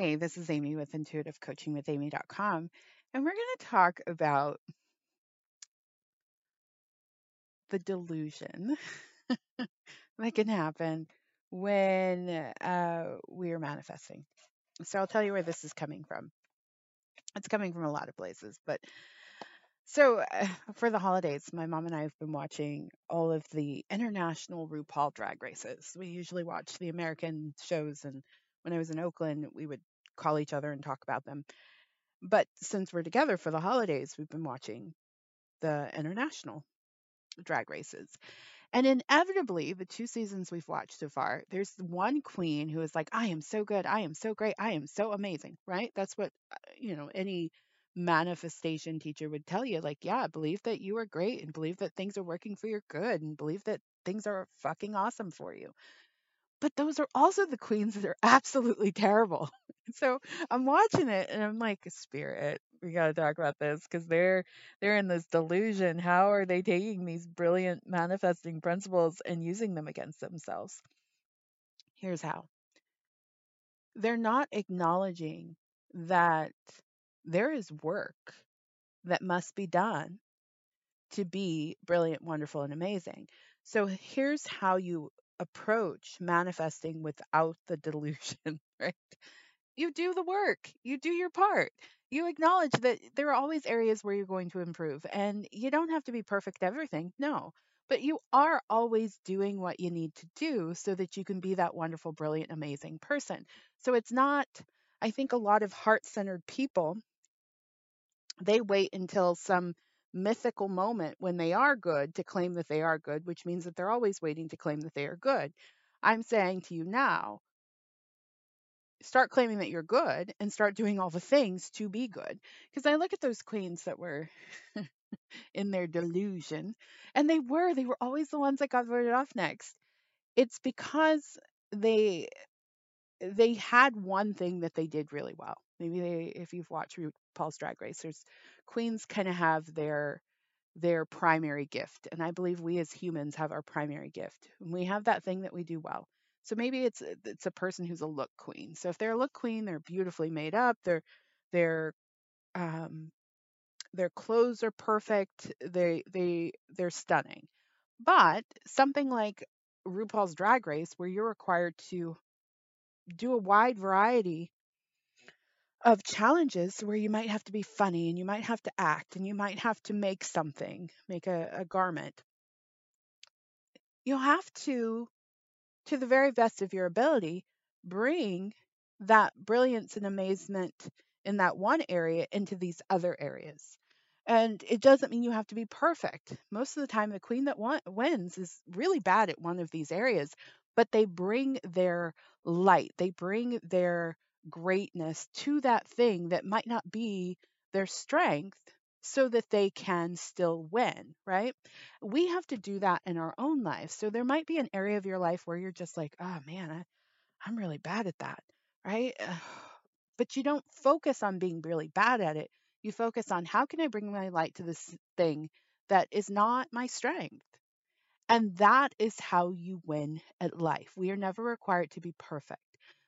Hey, this is Amy with intuitivecoachingwithamy.com, and we're going to talk about the delusion that can happen when uh, we are manifesting. So I'll tell you where this is coming from. It's coming from a lot of places, but so uh, for the holidays, my mom and I have been watching all of the international RuPaul drag races. We usually watch the American shows, and when I was in Oakland, we would call each other and talk about them. But since we're together for the holidays, we've been watching the international drag races. And inevitably, the two seasons we've watched so far, there's one queen who is like, I am so good. I am so great. I am so amazing, right? That's what, uh, you know, any manifestation teacher would tell you. Like, yeah, believe that you are great and believe that things are working for your good and believe that things are fucking awesome for you but those are also the queens that are absolutely terrible. so I'm watching it and I'm like, Spirit, we got to talk about this because they're they're in this delusion. How are they taking these brilliant manifesting principles and using them against themselves? Here's how. They're not acknowledging that there is work that must be done to be brilliant, wonderful, and amazing. So here's how you approach manifesting without the delusion, right? You do the work, you do your part. You acknowledge that there are always areas where you're going to improve, and you don't have to be perfect everything, no. But you are always doing what you need to do so that you can be that wonderful, brilliant, amazing person. So it's not, I think a lot of heart centered people, they wait until some mythical moment when they are good to claim that they are good, which means that they're always waiting to claim that they are good. I'm saying to you now, start claiming that you're good and start doing all the things to be good. Because I look at those queens that were in their delusion, and they were, they were always the ones that got voted off next. It's because they they had one thing that they did really well. Maybe they, if you've watched RuPaul's Drag Race, there's queens kind of have their their primary gift, and I believe we as humans have our primary gift. We have that thing that we do well. So maybe it's it's a person who's a look queen. So if they're a look queen, they're beautifully made up. They're they're um, their clothes are perfect. They they they're stunning. But something like RuPaul's Drag Race, where you're required to do a wide variety of challenges where you might have to be funny and you might have to act and you might have to make something, make a, a garment. You'll have to, to the very best of your ability, bring that brilliance and amazement in that one area into these other areas. And it doesn't mean you have to be perfect. Most of the time, the queen that wins is really bad at one of these areas, but they bring their light, they bring their greatness to that thing that might not be their strength so that they can still win, right? We have to do that in our own life. So there might be an area of your life where you're just like, oh man, I, I'm really bad at that, right? But you don't focus on being really bad at it. You focus on how can I bring my light to this thing that is not my strength? And that is how you win at life. We are never required to be perfect.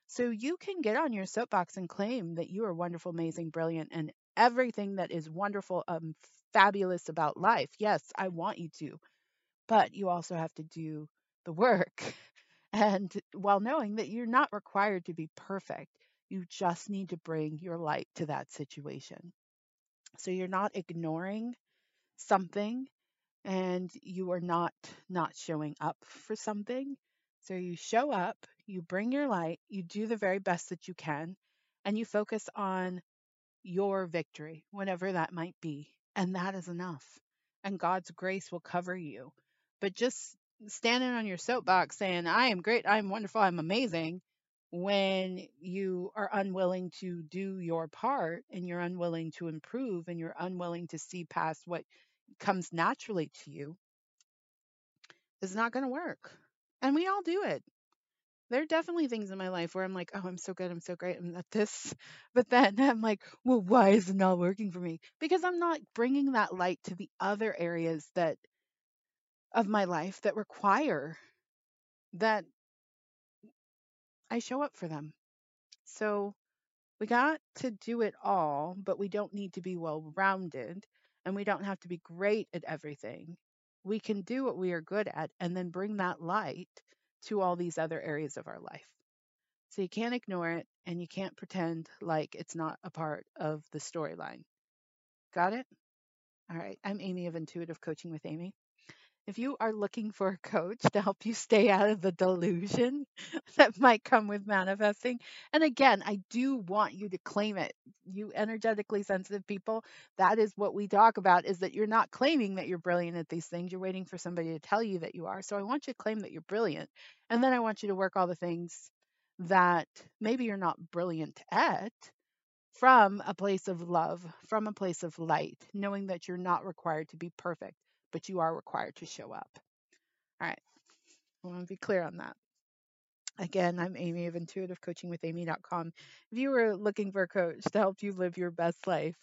So you can get on your soapbox and claim that you are wonderful, amazing, brilliant, and everything that is wonderful, um, fabulous about life. Yes, I want you to. But you also have to do the work. And while knowing that you're not required to be perfect, you just need to bring your light to that situation. So you're not ignoring something and you are not not showing up for something. So you show up, you bring your light, you do the very best that you can, and you focus on your victory, whenever that might be. And that is enough. And God's grace will cover you. But just standing on your soapbox saying, I am great, I'm wonderful, I'm amazing, when you are unwilling to do your part and you're unwilling to improve and you're unwilling to see past what comes naturally to you is not going to work. And we all do it. There are definitely things in my life where I'm like, oh, I'm so good, I'm so great, I'm at this. But then I'm like, well, why is it not working for me? Because I'm not bringing that light to the other areas that of my life that require that I show up for them. So We got to do it all, but we don't need to be well rounded and we don't have to be great at everything. We can do what we are good at and then bring that light to all these other areas of our life. So you can't ignore it and you can't pretend like it's not a part of the storyline. Got it? All right. I'm Amy of Intuitive Coaching with Amy. If you are looking for a coach to help you stay out of the delusion that might come with manifesting, and again, I do want you to claim it. You energetically sensitive people, that is what we talk about is that you're not claiming that you're brilliant at these things. You're waiting for somebody to tell you that you are. So I want you to claim that you're brilliant. And then I want you to work all the things that maybe you're not brilliant at from a place of love, from a place of light, knowing that you're not required to be perfect but you are required to show up. All right. I want to be clear on that. Again, I'm Amy of intuitivecoachingwithamy.com. If you are looking for a coach to help you live your best life,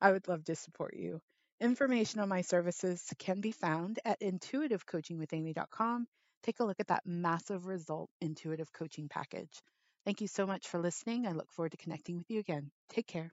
I would love to support you. Information on my services can be found at intuitivecoachingwithamy.com. Take a look at that massive result intuitive coaching package. Thank you so much for listening. I look forward to connecting with you again. Take care.